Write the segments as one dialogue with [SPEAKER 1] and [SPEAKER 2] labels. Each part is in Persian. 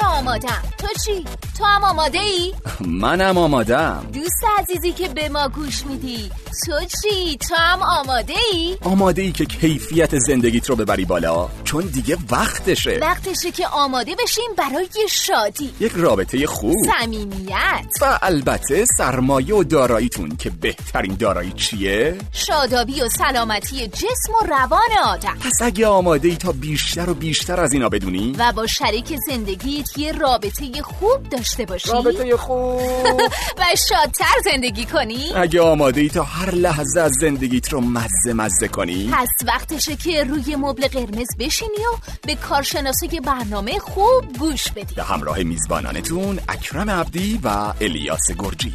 [SPEAKER 1] که آمادم تو چی؟ تو هم آماده ای؟
[SPEAKER 2] منم آمادم
[SPEAKER 1] دوست عزیزی که به ما گوش میدی تو چی؟ تو هم آماده ای؟
[SPEAKER 2] آماده ای که کیفیت زندگیت رو ببری بالا چون دیگه وقتشه
[SPEAKER 1] وقتشه که آماده بشیم برای شادی
[SPEAKER 2] یک رابطه خوب
[SPEAKER 1] صمیمیت
[SPEAKER 2] و البته سرمایه و داراییتون که بهترین دارایی چیه؟
[SPEAKER 1] شادابی و سلامتی جسم و روان آدم
[SPEAKER 2] پس اگه آماده ای تا بیشتر و بیشتر از اینا بدونی
[SPEAKER 1] و با شریک زندگیت یه رابطه خوب داشته باشی؟
[SPEAKER 2] رابطه خوب.
[SPEAKER 1] و شادتر زندگی کنی؟
[SPEAKER 2] اگه آماده ای تا هر لحظه از زندگیت رو مزه مزه کنی.
[SPEAKER 1] پس وقتشه که روی مبل قرمز بشینی و به کارشناسای برنامه خوب گوش بدی.
[SPEAKER 2] به همراه میزبانانتون اکرم عبدی و الیاس گرجی.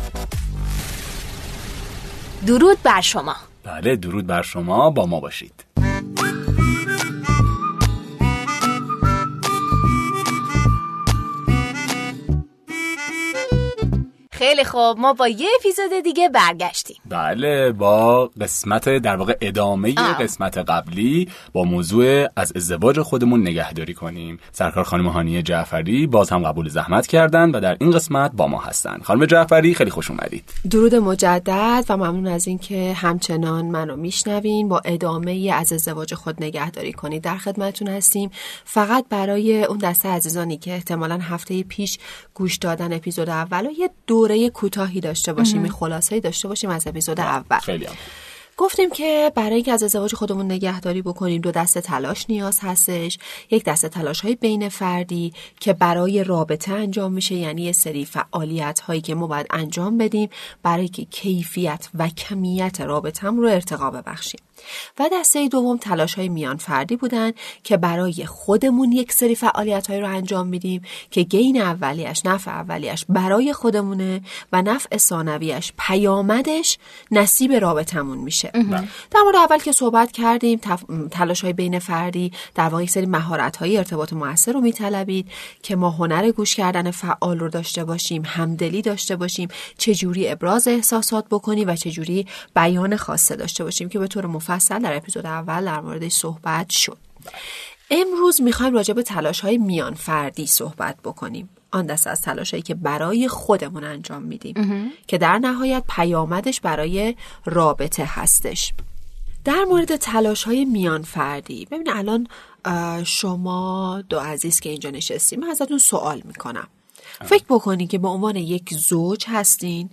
[SPEAKER 1] درود بر شما.
[SPEAKER 2] بله درود بر شما. با ما باشید.
[SPEAKER 1] خیلی خوب. ما با یه اپیزود دیگه برگشتیم.
[SPEAKER 2] بله با قسمت در واقع ادامه
[SPEAKER 1] آه.
[SPEAKER 2] قسمت قبلی با موضوع از ازدواج خودمون نگهداری کنیم. سرکار خانم هانیه جعفری باز هم قبول زحمت کردن و در این قسمت با ما هستن. خانم جعفری خیلی خوش اومدید.
[SPEAKER 3] درود مجدد و ممنون از اینکه همچنان منو میشنوین. با ادامه از ازدواج خود نگهداری کنید در خدمتتون هستیم. فقط برای اون دسته عزیزانی که احتمالا هفته پیش گوش دادن اپیزود اول و یه دوره کوتاهی داشته باشیم یه خلاصه‌ای داشته باشیم از اپیزود اول.
[SPEAKER 2] خیلی هم.
[SPEAKER 3] گفتیم که برای اینکه از ازدواج خودمون نگهداری بکنیم دو دسته تلاش نیاز هستش. یک دسته تلاش های بین فردی که برای رابطه انجام میشه یعنی یه سری فعالیت هایی که ما باید انجام بدیم برای که کیفیت و کمیت رابطم رو ارتقا ببخشیم. و دسته دوم تلاش های میان فردی بودن که برای خودمون یک سری فعالیت های رو انجام میدیم که گین اولیش نفع اولیش برای خودمونه و نفع ثانویش پیامدش نصیب رابطمون میشه. در مورد اول که صحبت کردیم تلاش های بین فردی در واقع یک سری مهارت های ارتباط موثر رو میطلبید که ما هنر گوش کردن فعال رو داشته باشیم همدلی داشته باشیم چجوری ابراز احساسات بکنیم و چجوری بیان خاصه داشته باشیم که به طور مفصل در اپیزود اول در موردش صحبت شد. امروز می‌خوایم راجع به تلاش های میان فردی صحبت بکنیم. آن دست از تلاش هایی که برای خودمون انجام میدیم. که در نهایت پیامدش برای رابطه هستش. در مورد تلاش های میان فردی ببین الان شما دو عزیز که اینجا نشستیم من ازتون سوال می‌کنم. فکر بکنید که به عنوان یک زوج هستین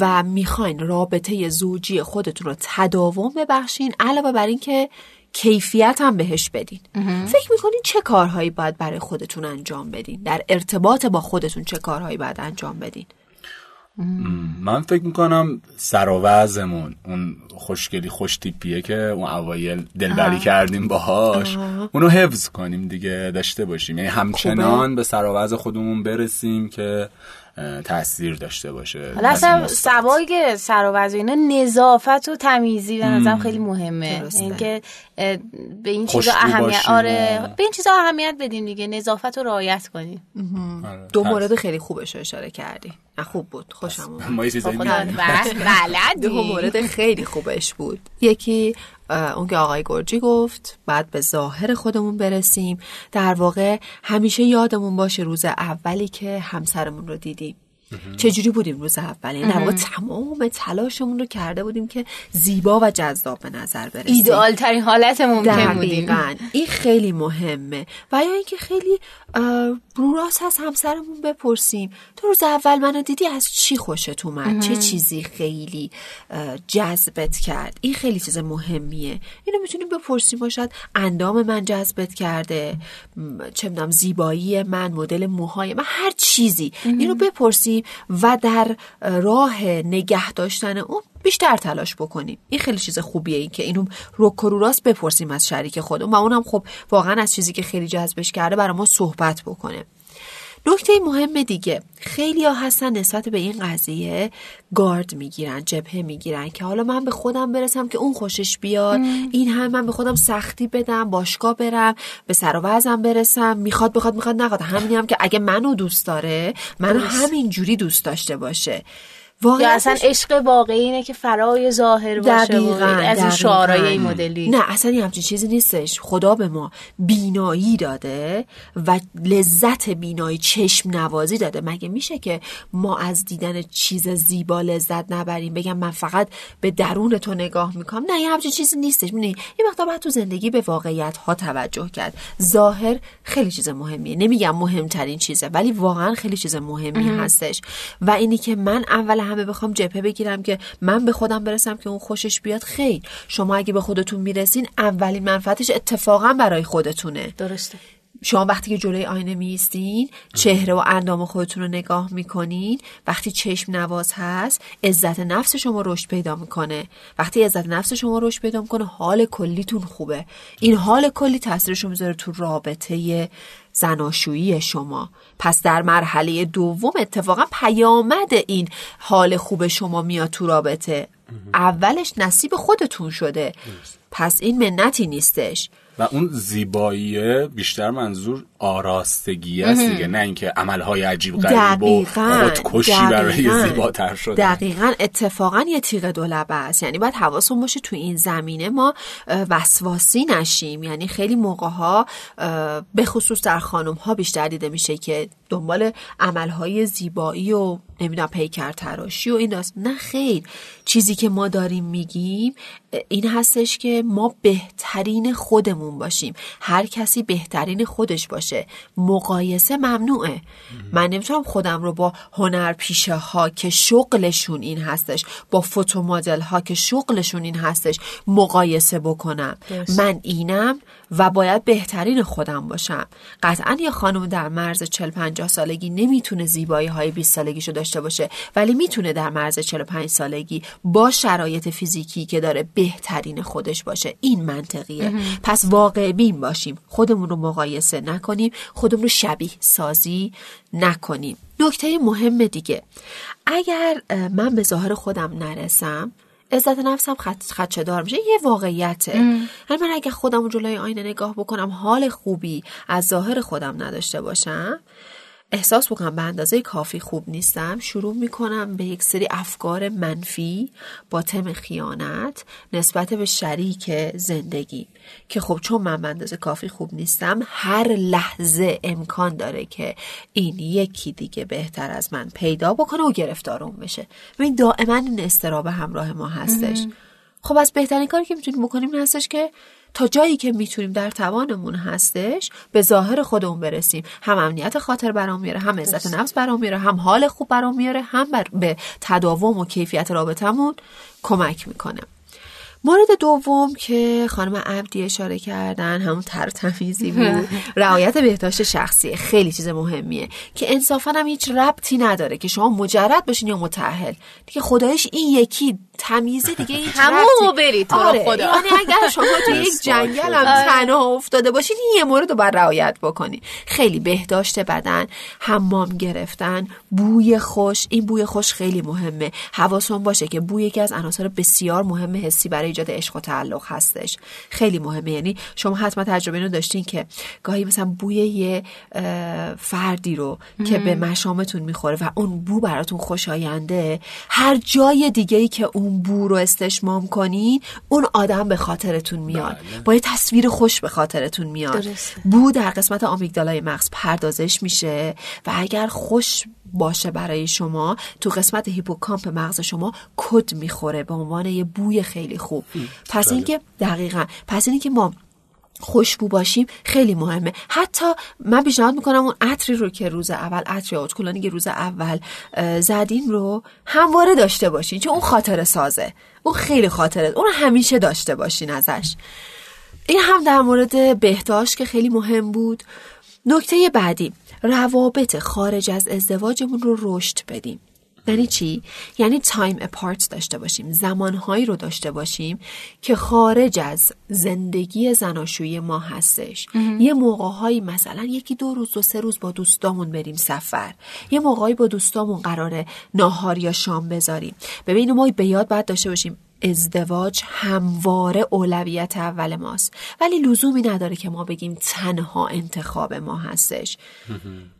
[SPEAKER 3] و می‌خواین رابطه زوجی خودتون رو تداوم ببخشین علاوه بر اینکه کیفیت هم بهش بدین. فکر می‌کنین چه کارهایی باید برای خودتون انجام بدین؟ در ارتباط با خودتون چه کارهایی باید انجام بدین؟
[SPEAKER 2] من فکر می‌کنم سر و وضعمون اون خوشگلی خوش تیپیه که اون اوایل دلبری کردیم باهاش اونو حفظ کنیم دیگه داشته باشیم. یعنی همچنان به سر و وضع خودمون برسیم که تاثیر داشته باشه.
[SPEAKER 4] حالا اصلا سوای سر و اینا نظافت و تمیزی به نظرم خیلی مهمه. اینکه به این چیزا اهمیت آره به این چیزا اهمیت بدیم دیگه نظافت رو رعایت کنیم.
[SPEAKER 3] دو مورد خیلی خوبش رو اشاره کردی. خوب بود. خوشم اومد.
[SPEAKER 2] ما یه چیزایی
[SPEAKER 3] دو مورد خیلی خوبش بود. یکی اون که آقای گرجی گفت بعد به ظاهر خودمون برسیم. در واقع همیشه یادمون باشه روز اولی که همسرمون رو دیدیم. چجوری بودیم روز اولی در واقع تمام تلاشمون رو کرده بودیم که زیبا و جذاب به نظر برسیم.
[SPEAKER 4] ایدئال ترین حالت ممکن بودیم.
[SPEAKER 3] این خیلی مهمه. و یا اینکه خیلی رو راست از همسرمون بپرسیم تو روز اول منو دیدی از چی خوشت اومد؟ چه چیزی خیلی جذبت کرد؟ این خیلی چیز مهمیه. اینو می‌تونیم بپرسیم باشد اندام من جذبت کرده چه می‌دونم زیبایی من مدل موهای من هر چیزی. اینو بپرسیم و در راه نگه داشتن اون بیشتر تلاش بکنیم. این خیلی چیز خوبیه این که اینو رو راست بپرسیم از شریک خودمون و اونم خب واقعا از چیزی که خیلی جذبش کرده برای ما صحبت بکنه. نکته مهم دیگه. خیلی ها هستن نسبت به این قضیه گارد می‌گیرن جبهه می‌گیرن که حالا من به خودم برسم که اون خوشش بیاد این هم من به خودم سختی بدم باشگاه برم به سر و برسم می‌خواد بخواد می‌خواد نخواد. همینی هم که اگه منو دوست داره منو همین جوری دوست داشته باشه.
[SPEAKER 4] یا اصلا عشق واقعی اینه که فرای ظاهر باشه دقیقا از این شعارهای این مدلی.
[SPEAKER 3] نه اصلا همچین چیزی نیستش. خدا به ما بینایی داده و لذت بینایی چشم نوازی داده. مگه میشه که ما از دیدن چیز زیبا لذت نبریم؟ بگم من فقط به درون تو نگاه می‌کنم. نه یه همچین چیزی نیستش. می‌دونی یه وقتا باید تو زندگی به واقعیت ها توجه کرد. ظاهر خیلی چیز مهمیه. نمیگم مهمترین چیزه ولی واقعا خیلی چیز مهمی هستش. و اینی که من اول همه بخوام جبهه بگیرم که من به خودم برسم که اون خوشش بیاد خیر. شما اگه به خودتون می‌رسین اولین منفعتش اتفاقا برای خودتونه.
[SPEAKER 4] درسته.
[SPEAKER 3] شما وقتی که جلوی آینه میستین چهره و اندام خودتون رو نگاه می‌کنین وقتی چشم نواز هست عزت نفس شما رشد پیدا می‌کنه. وقتی عزت نفس شما رشد پیدا می‌کنه حال کلیتون خوبه. این حال کلی تاثیرش رو می‌ذاره تو رابطه زناشویی شما. پس در مرحله دوم اتفاقا پیامد این حال خوب شما میاد تو رابطه. اولش نصیب خودتون شده. پس این منتی نیستش.
[SPEAKER 2] و اون زیبایی بیشتر منظور آراستگی است دیگه نه اینکه عملهای عجیب غریب و خودکشی برای زیباتر شده
[SPEAKER 3] دقیقا اتفاقا یه تیغ دولبه است. یعنی باید حواسون باشه تو این زمینه ما وسواسی نشیم. یعنی خیلی موقع ها به خصوص در خانم ها بیشتر دیده میشه که دنبال عملهای زیبایی و نمی‌دونم پیکر تراشی و این داست. نه خیر. چیزی که ما داریم میگیم این هستش که ما بهترین خودمون باشیم. هر کسی بهترین خودش باشه. مقایسه ممنوعه. من نمی‌تونم خودم رو با هنر پیشه ها که شغلشون این هستش با فوتو مدل ها که شغلشون این هستش مقایسه بکنم. من اینم و باید بهترین خودم باشم. قطعا یه خانم در مرز 40 50 سالگی نمی‌تونه زیبایی های 20 سالگیشو داشته باشه ولی می‌تونه در مرز 45 سالگی با شرایط فیزیکی که داره بهترین خودش باشه. این منطقیه. پس واقع بین باشیم. خودمون رو مقایسه نکنیم. خودمون رو شبیه سازی نکنیم. نکته مهم دیگه. اگر من به ظاهر خودم نرسم عزت نفسم خد... خدشه دار میشه. یه واقعیته. یعنی من اگه خودم جلوی آینه نگاه بکنم حال خوبی از ظاهر خودم نداشته باشم احساس بکنم به اندازه کافی خوب نیستم. شروع می‌کنم به یک سری افکار منفی با تم خیانت نسبت به شریک زندگی. که خب چون من به اندازه کافی خوب نیستم هر لحظه امکان داره که این یکی دیگه بهتر از من پیدا بکنه و گرفتارم بشه. این دائما این استراب همراه ما هستش. خب از بهترین کاری که می‌تونیم بکنیم این هستش که تا جایی که می‌تونیم در توانمون هستش به ظاهر خودمون برسیم. هم امنیت خاطر برام میاره هم عزت نفس برام میاره هم حال خوب برام میاره هم بر به تداوم و کیفیت رابطمون کمک می‌کنه. مورد دوم که خانم عبدی اشاره کردن همون تر تمیزی بود. رعایت بهداشت شخصی خیلی چیز مهمیه که انصافا هم هیچ ربطی نداره که شما مجرد باشین یا متأهل. دیگه خدایش این یکی تمیزی دیگه هیچ
[SPEAKER 4] همون بری تو
[SPEAKER 3] آره.
[SPEAKER 4] خدا.
[SPEAKER 3] یعنی اگر شما تو یک جنگل هم آره. تنها افتاده باشین این یه مورد رو باید رعایت بکنی. خیلی بهداشت بدن حمام گرفتن بوی خوش. این بوی خوش خیلی مهمه. حواستون باشه که بوی یکی از عناصر بسیار مهم حسی برای ایجاد عشق و تعلق هستش. خیلی مهمه. یعنی شما حتما تجربه اینو داشتین که گاهی مثلا بوی یه فردی رو که به مشامتون می‌خوره و اون بو براتون خوشاینده هر جای دیگه ای که اون بو رو استشمام کنین اون آدم به خاطرتون میاد. بله. با یه تصویر خوش به خاطرتون میاد. بو در قسمت آمیگدالای مغز پردازش میشه و اگر خوش باشه برای شما. تو قسمت هیپوکامپ مغز شما کد می‌خوره به عنوان یه بوی خیلی خوب. پس بله. اینکه دقیقا پس اینکه ما خوشبو باشیم خیلی مهمه. حتی من پیشنهاد می‌کنم اون عطری رو که روز اول عطر یا که روز اول زدین رو همواره داشته باشین چون اون خاطر سازه. اون خیلی خاطره اون همیشه داشته باشین ازش. این هم در مورد بهداشت که خیلی مهم بود. نکته بعدی روابط خارج از ازدواجمون رو رشد بدیم. یعنی چی؟ یعنی تایم اپارت داشته باشیم زمانهایی رو داشته باشیم که خارج از زندگی زناشویی ما هستش. یه موقعهایی مثلا یکی دو روز و سه روز با دوستامون بریم سفر. یه موقعی با دوستامون قراره ناهار یا شام بذاریم. ببین ما به یاد باید داشته باشیم ازدواج همواره اولویت اول ماست. ولی لزومی نداره که ما بگیم تنها انتخاب ما هستش.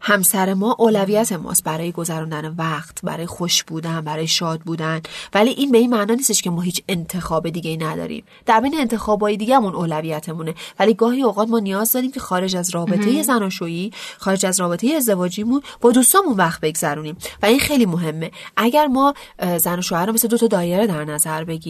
[SPEAKER 3] همسر ما اولویت ماست برای گذراندن وقت برای خوش بودن برای شاد بودن. ولی این به این معنا نیستش که ما هیچ انتخاب دیگه ای نداریم. در بین انتخابای دیگهمون اولویتمونه. ولی گاهی اوقات ما نیاز داریم که خارج از رابطه زناشویی خارج از رابطه ازدواجیمون با دوستامون وقت بگذرونیم. و این خیلی مهمه. اگر ما زن و شوهر رو مثل دو تا دایره در نظر بگیریم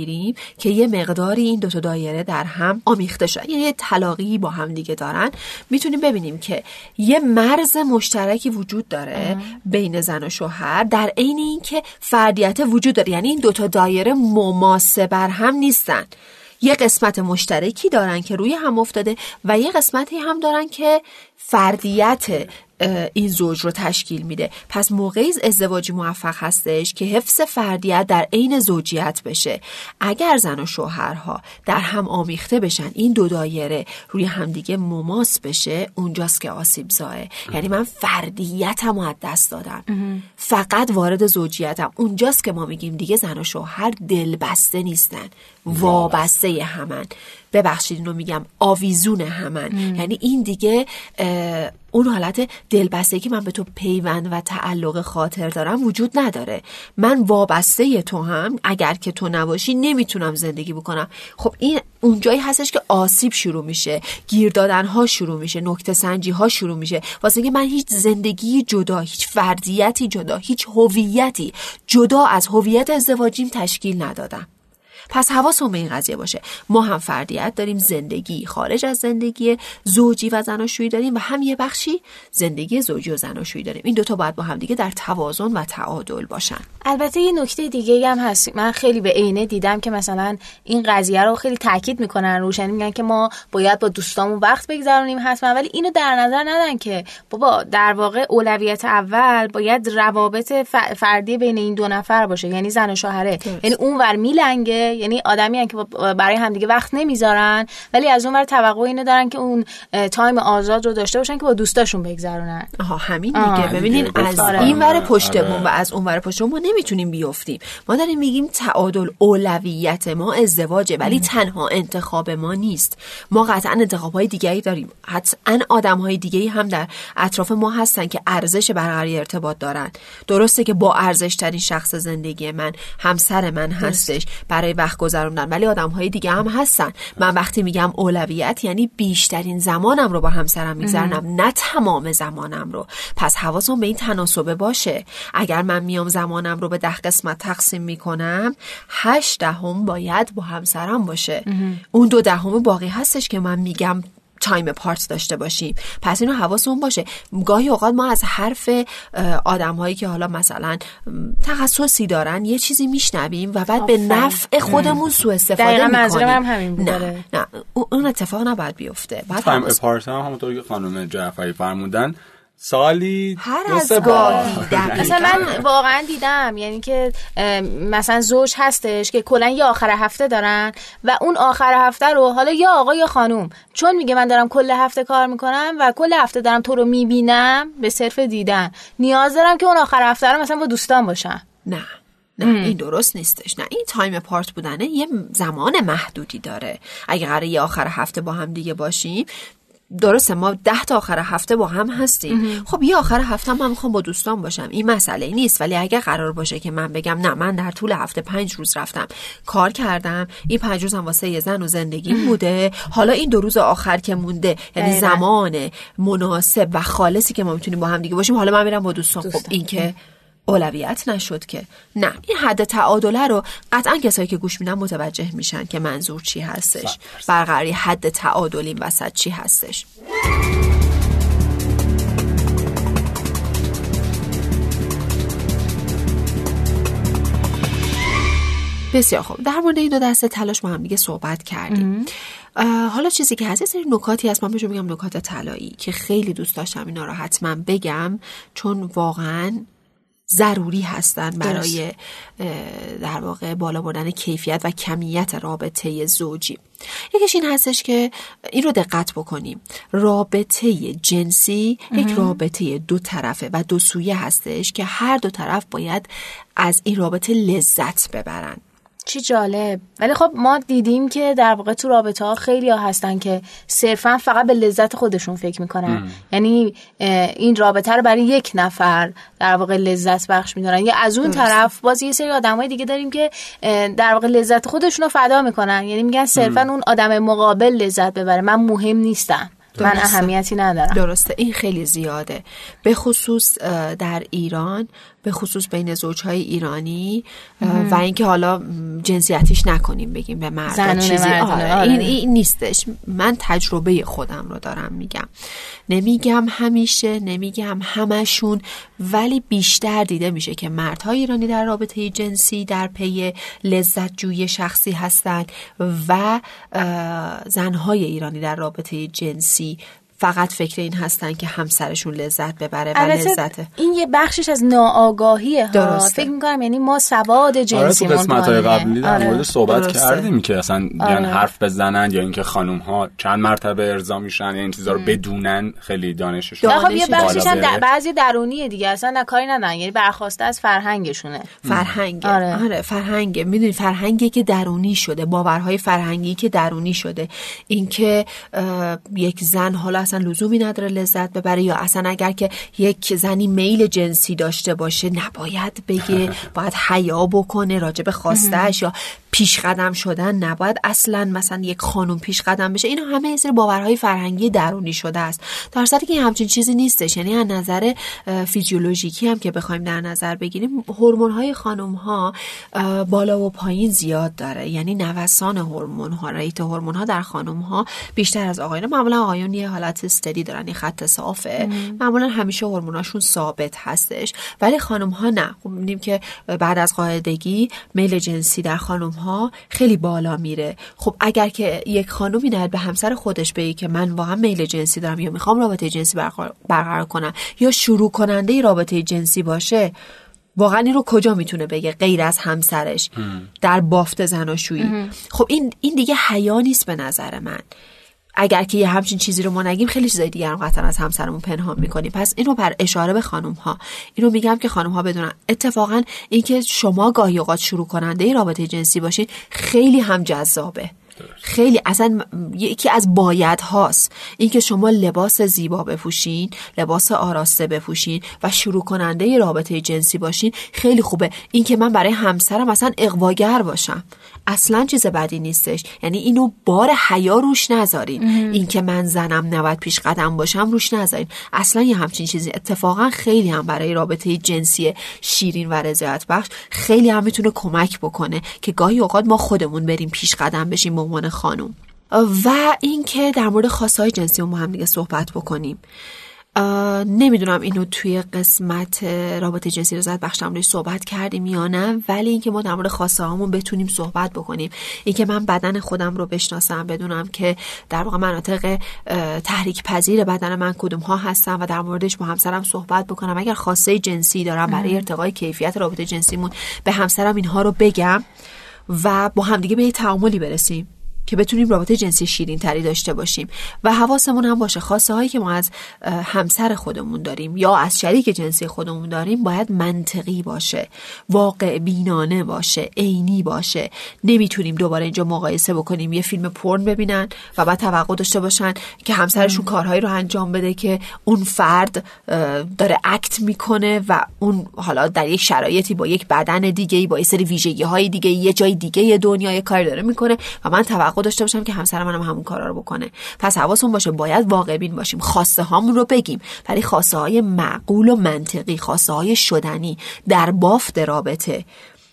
[SPEAKER 3] که یه مقداری این دو تا دایره در هم آمیخته شدن یعنی یه طلاقی با هم دیگه دارن. می‌تونیم ببینیم که یه مرز مشترکی وجود داره بین زن و شوهر در عین اینکه فردیت وجود داره. یعنی این دو تا دایره مماسه بر هم نیستن. یه قسمت مشترکی دارن که روی هم افتاده و یه قسمتی هم دارن که فردیت این زوج رو تشکیل میده. پس موقعی ازدواجی موفق هستش که حفظ فردیت در عین زوجیت بشه. اگر زن و شوهرها در هم آمیخته بشن این دو دایره روی همدیگه مماس بشه اونجاست که آسیب زاه یعنی من فردیتم از دست دادم. فقط وارد زوجیتم. اونجاست که ما میگیم دیگه زن و شوهر دلبسته نیستن. وابسته همن. ببخشید اینو میگم آویزون همن یعنی این دیگه اون حالت دلبسته که من به تو پیوند و تعلق خاطر دارم وجود نداره. من وابسته تو هم اگر که تو نباشی نمی‌تونم زندگی بکنم. خب این اونجایی هستش که آسیب شروع میشه گیر دادن ها شروع میشه نکته سنجی ها شروع میشه. واسه اینکه من هیچ زندگی جدا هیچ فردیتی جدا هیچ هویتی جدا از هویت ازدواجیم تشکیل ندادم. پس حواسمون به این قضیه باشه. ما هم فردیت داریم زندگی خارج از زندگی زوجی و زناشویی داریم و هم یه بخشی زندگی زوجی و زناشویی داریم. این دوتا باید با هم دیگه در توازن و تعادل باشن.
[SPEAKER 4] البته یه نکته دیگه هم هست. من خیلی به عینه دیدم که مثلا این قضیه رو خیلی تاکید می‌کنن روشن یعنی میگن که ما باید با دوستامون وقت بگذرونیم حتما ولی اینو در نظر ندن که بابا در واقع اولویت اول باید روابط فردی بین این دو نفر باشه یعنی زن و شوهره. یعنی اونور میلنگه یعنی آدمی که برای همدیگه وقت نمی‌ذارن ولی از اون ور توقع اینو دارن که اون تایم آزاد رو داشته باشن که با دوستاشون بگذرونن.
[SPEAKER 3] آها همین دیگه. ببینین از این ور پشتمون آره. و از اون ور پشتمون ما نمی‌تونیم بیفتیم. ما داریم میگیم تعادل اولویت ما ازدواجه ولی تنها انتخاب ما نیست. ما قطعا انتخاب های دیگری داریم. حتما آدم های دیگه هم در اطراف ما هستن که ارزش برقراری ارتباط دارن. درسته که با ارزش ترین شخص زندگی من همسر من هستش. برای وقت گذروندن ولی آدم های دیگه هم هستن. من وقتی میگم اولویت یعنی بیشترین زمانم رو با همسرم میگذرنم نه تمام زمانم رو. پس حواسم به این تناسبه باشه. اگر من میام زمانم رو به ده قسمت تقسیم می‌کنم هشت دهم باید با همسرم باشه. اون دو دهم باقی هستش که من میگم تایم پارت داشته باشیم. پس اینو حواسمون باشه. گاهی اوقات ما از حرف آدم هایی که حالا مثلا تخصصی دارن یه چیزی میشنویم و بعد به نفع خودمون سوء استفاده می‌کنیم.
[SPEAKER 4] هم همین
[SPEAKER 3] نه نه. اون اتفاق نباید بیفته. بعد
[SPEAKER 2] تایم پارت هم همونطور که خانم جعفری فرمودن سالی
[SPEAKER 3] هر از گاهی
[SPEAKER 4] مثلا من واقعا دیدم یعنی که مثلا زوج هستش که کلا یه آخر هفته دارن و اون آخر هفته رو حالا یا آقا یا خانوم. چون میگه من دارم کل هفته کار می‌کنم و کل هفته دارم تو رو می‌بینم به صرف دیدن. نیاز دارم که اون آخر هفته رو مثلا با دوستان باشم.
[SPEAKER 3] نه نه این درست نیستش. نه این تایم پارت بودنه یه زمان محدودی داره. اگه قراره یه آخر هفته با هم دیگه باشیم درسته ما ده تا آخر هفته با هم هستیم. خب یه آخر هفته من می‌خوام با دوستان باشم. این مسئله نیست ولی اگر قرار باشه که من بگم نه من در طول هفته پنج روز رفتم کار کردم این پنج روز هم واسه یه زن و زندگی بوده. حالا این دو روز آخر که مونده یعنی زمان مناسب و خالصی که ما می‌تونیم با هم دیگه باشیم. حالا من میرم با دوستان, خب این که اولویت نشد که. نه این حد تعادله رو قطعا کسایی که گوش میدن متوجه میشن که منظور چی هستش. برقراری حد تعادل این وسط چی هستش. بسیار خوب. در مورد این دو دسته تلاش ما هم دیگه صحبت کردیم. حالا چیزی که هست یه سری نکاتی هست. من بهشون میگم نکات طلایی که خیلی دوست داشتم اینا رو حتما بگم چون واقعا ضروری هستند برای در واقع بالا بردن کیفیت و کمیت رابطه زوجی. یکیش این هستش که این رو دقت بکنیم. رابطه جنسی یک رابطه دو طرفه و دو سویه هستش که هر دو طرف باید از این رابطه لذت ببرن.
[SPEAKER 4] چی جالب. ولی خب ما دیدیم که در واقع تو رابطه ها خیلی ها هستن که صرفا فقط به لذت خودشون فکر می‌کنن. یعنی این رابطه رو برای یک نفر در واقع لذت بخش می‌دونن. یا از اون طرف باز یه سری آدمای دیگه داریم که در واقع لذت خودشون رو فدا می‌کنن. یعنی میگن صرفا اون آدم مقابل لذت ببره. من مهم نیستم. من اهمیتی ندارم.
[SPEAKER 3] درسته. این خیلی زیاده. به خصوص در ایران به خصوص بین زوجهای ایرانی و اینکه حالا جنسیتیش نکنیم بگیم به مرد چیزی آره. آره. این, این نیستش من تجربه خودم رو دارم میگم نمیگم همیشه نمیگم همشون ولی بیشتر دیده میشه که مردهای ایرانی در رابطه جنسی در پی لذت جوی شخصی هستند و زنهای ایرانی در رابطه جنسی فقط فکر این هستن که همسرشون لذت ببره و لذت
[SPEAKER 4] این یه بخشش از ناآگاهیه ها. فکر می‌کنم یعنی ما سواد جنسی
[SPEAKER 2] آره تو قسمت های قبلی در آره. مورد صحبت درسته. کردیم که اصلا آره. حرف بزنن یا اینکه خانم ها چند مرتبه ارضا میشن یا این چیزا رو بدونن خیلی دانششون
[SPEAKER 4] خب یه بخشش هم در بعضی درونیه دیگه اصلا کاری ندارن. یعنی برخواسته از فرهنگشونه.
[SPEAKER 3] فرهنگ آره, آره فرهنگ می‌دونی فرهنگی که درونی شده. باورهای فرهنگی که درونی شده. اینکه یک زن حالا اصلا لزومی نداره لذت ببره یا اصلا اگر که یک زنی میل جنسی داشته باشه نباید بگه باید حیا بکنه راجب خواستهش یا پیش قدم شدن نباید اصلا مثلا یک خانم پیش قدم بشه. اینا همه از باورهای فرهنگی درونی شده است. در صورتی که همچین چیزی نیستش. یعنی از نظر فیزیولوژیکی هم که بخوایم در نظر بگیریم هورمون های خانم ها بالا و پایین زیاد داره. یعنی نوسان هورمون ها ریت هورمون ها در خانم ها بیشتر از آقایان. معمولا آقایون یه حالت استدی دارن یه خط صافه. معمولا همیشه هورموناشون ثابت هستش. ولی خانم ها نه. خب که بعد از قاعدگی میل جنسی در خانم ها خیلی بالا میره. خب اگر که یک خانومی نه به همسر خودش بگه که من واقعا میل جنسی دارم یا می‌خوام رابطه جنسی برقرار کنم یا شروع کننده رابطه جنسی باشه واقعا این رو کجا می‌تونه بگه غیر از همسرش؟ در بافت زناشویی خب این این دیگه حیا نیست به نظر من. اگر که یه همچین چیزی رو ما نگیم خیلی چیزای دیگر هم قطعا از همسرمون پنهان می‌کنیم. پس اینو بر اشاره به خانم ها اینو میگم که خانم ها بدونن. اتفاقا اینکه شما گاهی اوقات شروع کننده ای رابطه جنسی باشید خیلی هم جذابه. خیلی اصلا یکی از باید هاست اینکه شما لباس زیبا بپوشین لباس آراسته بپوشین و شروع کننده رابطه جنسی باشین خیلی خوبه. اینکه من برای همسرم اصلا اقواگر باشم. اصلا چیز بدی نیستش. یعنی اینو بار حیا روش نذارین. اینکه من زنم نباید پیش قدم باشم روش نذارین. اصلا یه همچین چیزی. اتفاقا خیلی هم برای رابطه جنسی شیرین و رضایت بخش خیلی هم می‌تونه کمک بکنه که گاهی اوقات ما خودمون بریم پیش قدم بشیم به عنوان خانم. و اینکه در مورد خواستهای جنسی ما هم دیگه صحبت بکنیم. نمی‌دونم اینو توی قسمت رابطه جنسی رضایت بخش صحبت کردیم یا نه ولی اینکه ما در مورد خواسته هامون بتونیم صحبت بکنیم. اینکه من بدن خودم رو بشناسم بدونم که در واقع مناطق تحریک پذیر بدن من کدوم ها هستم و در موردش با همسرم صحبت بکنم. اگر خواسته جنسی دارم برای ارتقای کیفیت رابطه جنسیمون به همسرم اینها رو بگم و با همدیگه به یه تعاملی برسیم. که بتونیم رابطه جنسی شیرین تری داشته باشیم. و حواسمون هم باشه خواسته هایی که ما از همسر خودمون داریم یا از شریک جنسی خودمون داریم باید منطقی باشه واقع بینانه باشه عینی باشه. نمی‌تونیم دوباره اینجا مقایسه بکنیم یه فیلم پرن ببینن و بعد توقع داشته باشن که همسرشون کارهایی رو انجام بده که اون فرد داره اکت می‌کنه و اون حالا در یک شرایطی با یک بدن دیگه با یه سری ویژگی های دیگه یه جای دیگه دنیای کار داره می‌کنه. و من توقع توقع داشته باشم که همسر منم همون کارا رو بکنه. پس حواسون باشه باید واقع بین باشیم. خواسته هامون رو بگیم. ولی خواسته های معقول و منطقی خواسته های شدنی در بافت رابطه.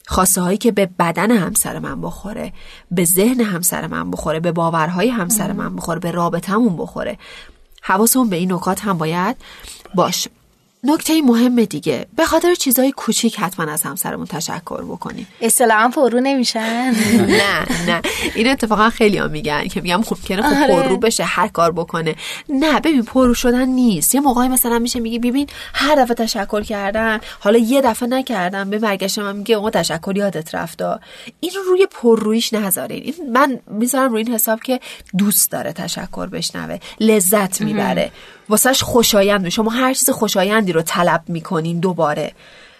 [SPEAKER 3] خواسته هایی که به بدن همسر من بخوره به ذهن همسر من بخوره به باورهای همسر من بخوره به رابطمون بخوره. حواسمون به این نکات هم باید باشه. نکته مهم دیگه. به خاطر چیزای کوچیک حتما از همسرمون تشکر بکنیم.
[SPEAKER 4] اصطلاحا پرو نمیشن.
[SPEAKER 3] نه نه. این اتفاقا خیلی ها میگن که میگم ممکنه خب آره. پرو بشه هر کار بکنه. نه ببین پرو شدن نیست. یه موقعی مثلا میشه میگه ببین هر دفعه تشکر کردن حالا یه دفعه نکردم به برگشت من میگه اون تشکر یادت رفتا این رو روی پررویش نذارین. این من می‌ذارم روی این حساب که دوست داره تشکر بشنوه لذت می‌بره. واسه‌ش خوشایند شما هر چیز خوشایندی رو طلب می‌کنین دوباره.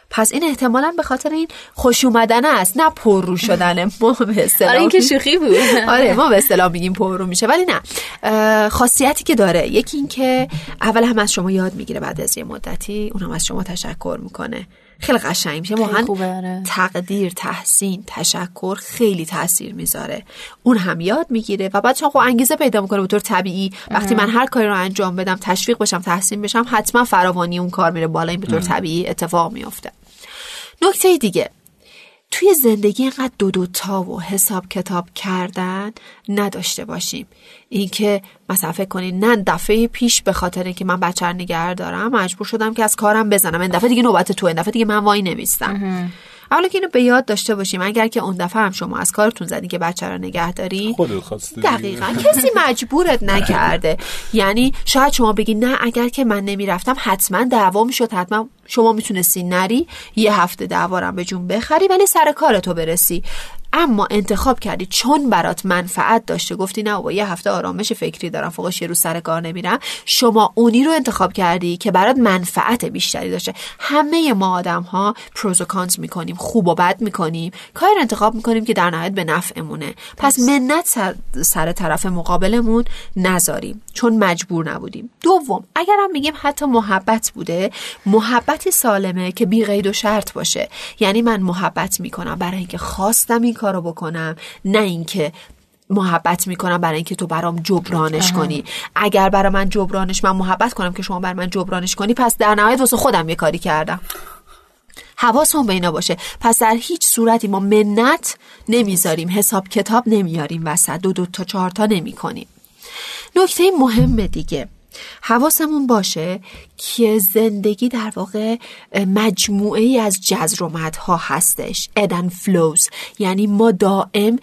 [SPEAKER 3] پس این احتمالا به خاطر این خوش اومدن است نه پررو شدن. ما به اصطلاح
[SPEAKER 4] آره این که شوخی بود.
[SPEAKER 3] آره ما به اصطلاح میگیم پررو میشه. ولی نه خاصیتی که داره یکی این که اول هم از شما یاد می‌گیره بعد از یه مدتی اونم از شما تشکر می‌کنه. خیلی قشنگ میشه. واقعا
[SPEAKER 4] آره.
[SPEAKER 3] تقدیر تحسین تشکر خیلی تاثیر می‌ذاره. اون هم یاد می‌گیره و بعد شما انگیزه پیدا می‌کنه به طور طبیعی. وقتی من هر کاری رو انجام بدم تشویق بشم تحسین بشم حتما فراوانی اون کار میره بالا. این به طور طبیعی اتفاق میافته. نکته دیگه. توی زندگی اینقدر دو دوتا و حساب کتاب کردن نداشته باشیم. اینکه مثلا فکر کنید نه دفعه پیش به خاطر اینکه من بچه نگه دارم مجبور شدم که از کارم بزنم. این دفعه دیگه نوبت تو این دفعه دیگه من وای نمیستم. حالا که اینو به یاد داشته باشیم اگر که اون دفعه هم شما از کارتون زدین که بچه رو نگه دارین دقیقا. کسی مجبورت نکرده. یعنی شاید شما بگی نه اگر که من نمی‌رفتم حتما دعوا می‌شد حتما شما می‌تونستی نری یه هفته دعوارم به جون بخری ولی سر کارتو برسی. اما انتخاب کردی چون برات منفعت داشته گفتی نه با یه هفته آرامش فکری دارم فوقش یه روز سر کار نمیرم. شما اونی رو انتخاب کردی که برات منفعت بیشتری داشته. همه ما آدم ها پروز و کانز می‌کنیم خوب و بد می‌کنیم. کار انتخاب می‌کنیم که در نهایت به نفعمونه. پس منت سر, سر طرف مقابلمون نذاریم چون مجبور نبودیم. دوم اگرم میگیم حتی محبت بوده محبتی سالمه که بی قید و شرط باشه. یعنی من محبت می‌کنم برای اینکه خواستم این کارو بکنم. نه اینکه محبت می‌کنم برای اینکه تو برام جبرانش کنی. اگر برای من جبرانش من محبت کنم که شما برای من جبرانش کنی پس در نهایت واسه خودم یه کاری کردم. حواسمون به اینا باشه. پس در هیچ صورتی ما منت نمی‌ذاریم حساب کتاب نمیاریم وسط. دو دو تا چهار تا نمی کنیم نکته مهم دیگه. حواسمون باشه که زندگی در واقع مجموعه ای از جزر و ها هستش ادن فلوز یعنی ما دائم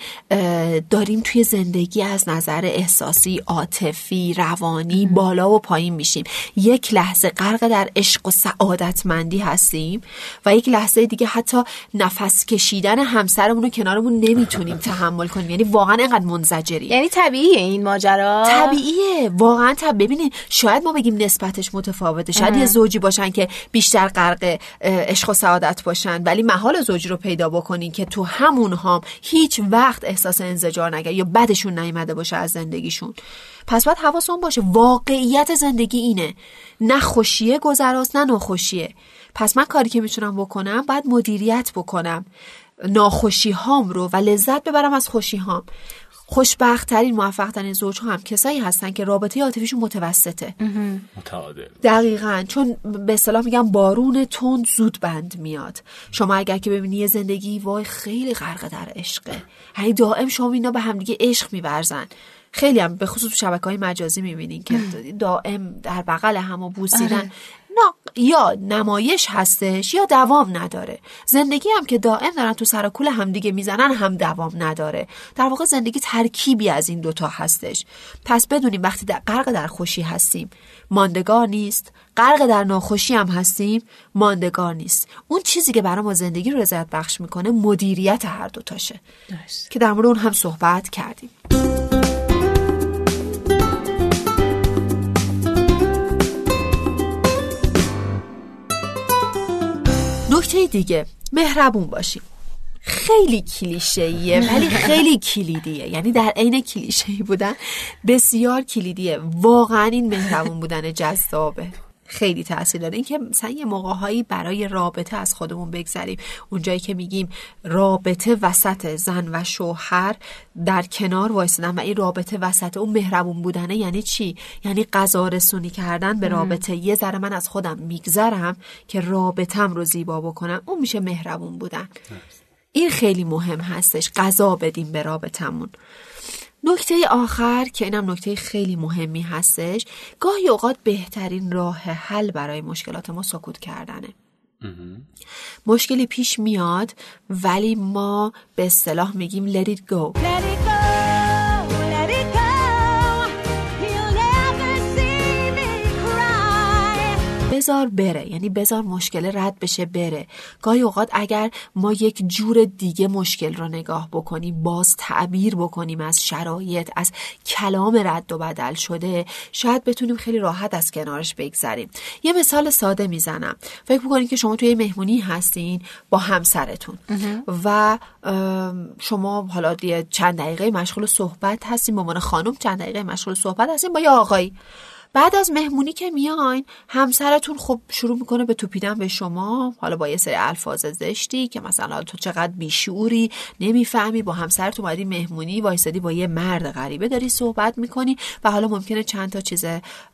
[SPEAKER 3] داریم توی زندگی از نظر احساسی عاطفی روانی بالا و پایین میشیم. یک لحظه غرق در عشق و سعادتمندی هستیم و یک لحظه دیگه حتی نفس کشیدن همسرمون رو کنارمون نمی‌تونیم تحمل کنیم. یعنی واقعا اینقدر منزجری
[SPEAKER 4] یعنی طبیعیه این ماجرا؟
[SPEAKER 3] طبیعیه. واقعا طب ببینید شاید ما بگیم نسبتش متفاوته. شاید یه زوجی باشن که بیشتر غرق عشق و سعادت باشن ولی محال زوجی رو پیدا بکنین که تو همون هم هیچ وقت احساس انزجار نگه یا بدشون نیامده باشه از زندگیشون. پس باید حواسون باشه. واقعیت زندگی اینه. نه خوشیه گذراست نه ناخوشیه. پس من کاری که می‌تونم بکنم باید مدیریت بکنم. ناخوشی هام رو و لذت ببرم از خوشی هام. خوشبختترین موفقترین زوج ها هم کسایی هستن که رابطه عاطفیشون متوسطه.
[SPEAKER 2] متعادل.
[SPEAKER 3] دقیقا چون به اصطلاح میگم بارون تند زود بند میاد. شما اگر که ببینی یه زندگی وای خیلی غرق در عشقه یعنی دائم شما اینا به همدیگه عشق میورزن. خیلی هم به خصوص شبکه های مجازی می‌بینین که دائم در بغل هم و بوسیدن. آره. یا نمایش هستش یا دوام نداره. زندگی هم که دائم دارن تو سر کول همدیگه می‌زنن هم دوام نداره. در واقع زندگی ترکیبی از این دوتا هستش. پس بدونیم وقتی در غرق در خوشی هستیم ماندگار نیست. غرق در ناخوشی هم هستیم ماندگار نیست. اون چیزی که برای ما زندگی رو رضایت بخش می‌کنه مدیریت هر دوتاشه. که در مورد اون هم صحبت کردیم. نکته دیگه. مهربون باشیم خیلی کلیشه‌ایه ولی خیلی کلیدیه. یعنی در عین کلیشه‌ای بودن بسیار کلیدیه. واقعا این مهربون بودن جذابه. خیلی تاثیر داره. اینکه مثلا یه موقع برای رابطه از خودمون بگذریم. اونجایی که میگیم رابطه وسط زن و شوهر در کنار وایسادن و این رابطه وسط اون مهربون بودنه یعنی چی؟ یعنی غذا رسونی کردن به رابطه. یه ذره من از خودم میگذرم که رابطم رو زیبا بکنم. اون میشه مهربون بودن. این خیلی مهم هستش. غذا بدیم به رابطمون نکته آخر که اینم نکته خیلی مهمی هستش گاهی اوقات بهترین راه حل برای مشکلات ما سکوت کردنه مشکلی پیش میاد ولی ما به اصطلاح میگیم let it go, let it go. بزار بره یعنی بزار مشکل رد بشه بره. گاهی اوقات اگر ما یک جور دیگه مشکل رو نگاه بکنیم باز تعبیر بکنیم از شرایط از کلام رد و بدل شده شاید بتونیم خیلی راحت از کنارش بگذریم. یه مثال ساده می‌زنم. فکر بکنید که شما توی مهمونی هستین با همسرتون و شما حالا چند دقیقه مشغول صحبت هستین با من خانم چند دقیقه مشغول صحبت هستین با یه آقایی. بعد از مهمونی که میاین همسرتون خب شروع می‌کنه به توپیدن به شما. حالا با یه سری الفاظ زشتی که مثلا تو چقدر بیشعوری نمی‌فهمی با همسرت اومدی مهمونی وایسادی با یه مرد غریبه داری صحبت می‌کنی و حالا ممکنه چند تا چیز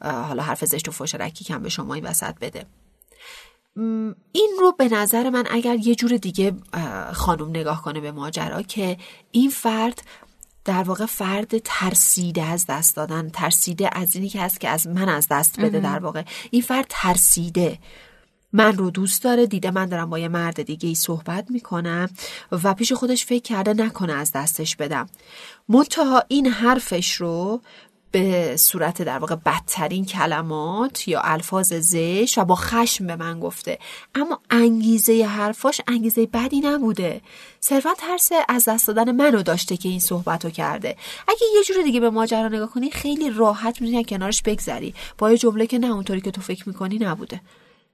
[SPEAKER 3] حالا حرف زشت و فوشرکی کم به شما این وسط بده. این رو به نظر من اگر یه جور دیگه خانم نگاه کنه به ماجرا که این فرد در واقع فرد ترسیده از دست دادن ترسیده از اینی که هست که از من از دست بده در واقع. این فرد ترسیده. من رو دوست داره دیده من دارم با یه مرد دیگه ای صحبت می‌کنم و پیش خودش فکر کرده نکنه از دستش بدم. منتها این حرفش رو به صورت در واقع بدترین کلمات یا الفاظ زش و با خشم به من گفته. اما انگیزه حرفاش انگیزه بدی نبوده. صرفا ترس از دست دادن منو داشته که این صحبت رو کرده. اگه یه جور دیگه به ماجرا نگاه کنی خیلی راحت می‌تونی کنارش بگذری. با یه جمله که نه اونطوری که تو فکر می‌کنی نبوده.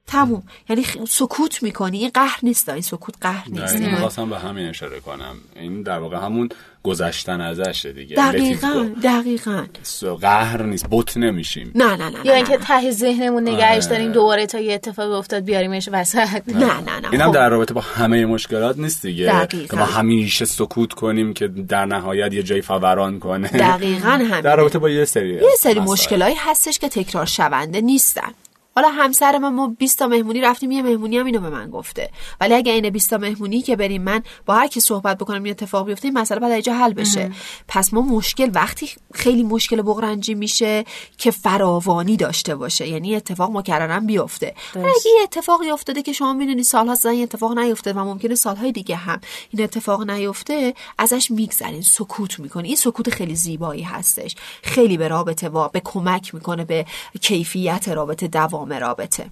[SPEAKER 3] تموم. یعنی سکوت می‌کنی. این قهر نیست. این سکوت قهر نیست.
[SPEAKER 2] این خواستم به همین اشاره کنم. این در واقع همون گذشتن ازشه دیگه.
[SPEAKER 3] دقیقا دقیقا.
[SPEAKER 2] قهر نیست. بوت نمیشیم.
[SPEAKER 3] نه نه نه
[SPEAKER 4] یا اینکه ته ذهنمون نگهش داریم آره. دوباره تا یه اتفاق افتاد بیاریمش وسط.
[SPEAKER 3] نه نه نه.
[SPEAKER 2] اینم خب. در رابطه با همه مشکلات نیست دیگه. که ما همیشه سکوت کنیم که در نهایت یه جای فوران کنه.
[SPEAKER 3] دقیقا همین
[SPEAKER 2] در رابطه با یه سری
[SPEAKER 3] یه سری مشکلایی هستش که تکرار شونده نیستن. حالا همسر من ما 20 تا مهمونی رفتیم یه مهمونی هم اینو به من گفته. ولی اگه این 20 تا مهمونی که بریم من با هر کی صحبت بکنم یه اتفاق بیفته این مسئله بعد اینجا حل بشه. پس ما مشکل وقتی خیلی مشکل بغرنجی میشه که فراوانی داشته باشه. یعنی اتفاق مکررا بیفته. اگه یه اتفاقی افتاده که شما می‌دونی سالها زن اتفاق نیفته و ممکنه سالهای دیگه هم این اتفاق نیفته ازش میگذرین سکوت می‌کنی. این سکوت خیلی زیبایی هستش. خیلی به رابطه و به کمک می‌کنه به کیفیت رابطه دوام رابطه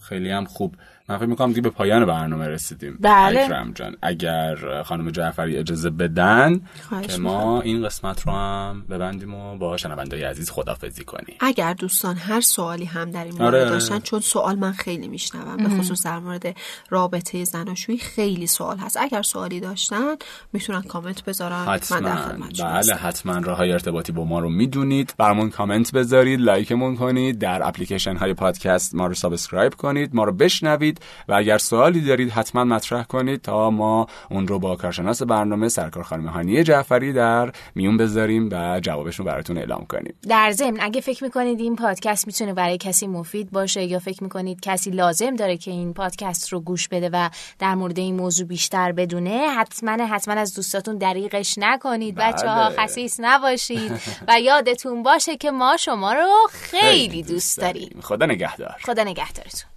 [SPEAKER 2] خیلی هم خوب. من فکر می‌کنم دیگه به پایان برنامه رسیدیم.
[SPEAKER 3] بله.
[SPEAKER 2] اکرم جان اگر خانم جعفری اجازه بدن که ما این قسمت رو هم ببندیم و با شنوندای عزیز خدافزی کنیم.
[SPEAKER 3] اگر دوستان هر سوالی هم در این مورد آره. داشتن چون سوال من خیلی میشنوم به خصوص در مورد رابطه زناشویی خیلی سوال هست. اگر سوالی داشتن می‌تونن کامنت بذارن.
[SPEAKER 2] حتما. من در بله حتما راه های ارتباطی با ما رو می‌دونید. برامون کامنت بذارید لایکمون کنید در اپلیکیشن های پادکست ما رو سابسکرایب کنید ما رو بشنوید. و اگر سوالی دارید حتما مطرح کنید تا ما اون رو با کارشناس برنامه سرکار خانم هانیه جعفری در میون بذاریم و جوابش رو براتون اعلام کنیم.
[SPEAKER 4] در ضمن اگه فکر می‌کنید این پادکست می‌تونه برای کسی مفید باشه یا فکر می‌کنید کسی لازم داره که این پادکست رو گوش بده و در مورد این موضوع بیشتر بدونه حتما حتما از دوستاتون دریغش نکنید. بله. بچه ها خسیس نباشید. و یادتون باشه که ما شما رو خیلی دوست داریم.
[SPEAKER 2] خدا نگهدار.
[SPEAKER 4] خدا نگهدارتون.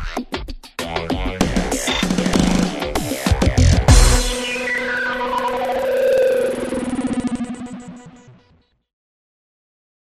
[SPEAKER 4] Bye.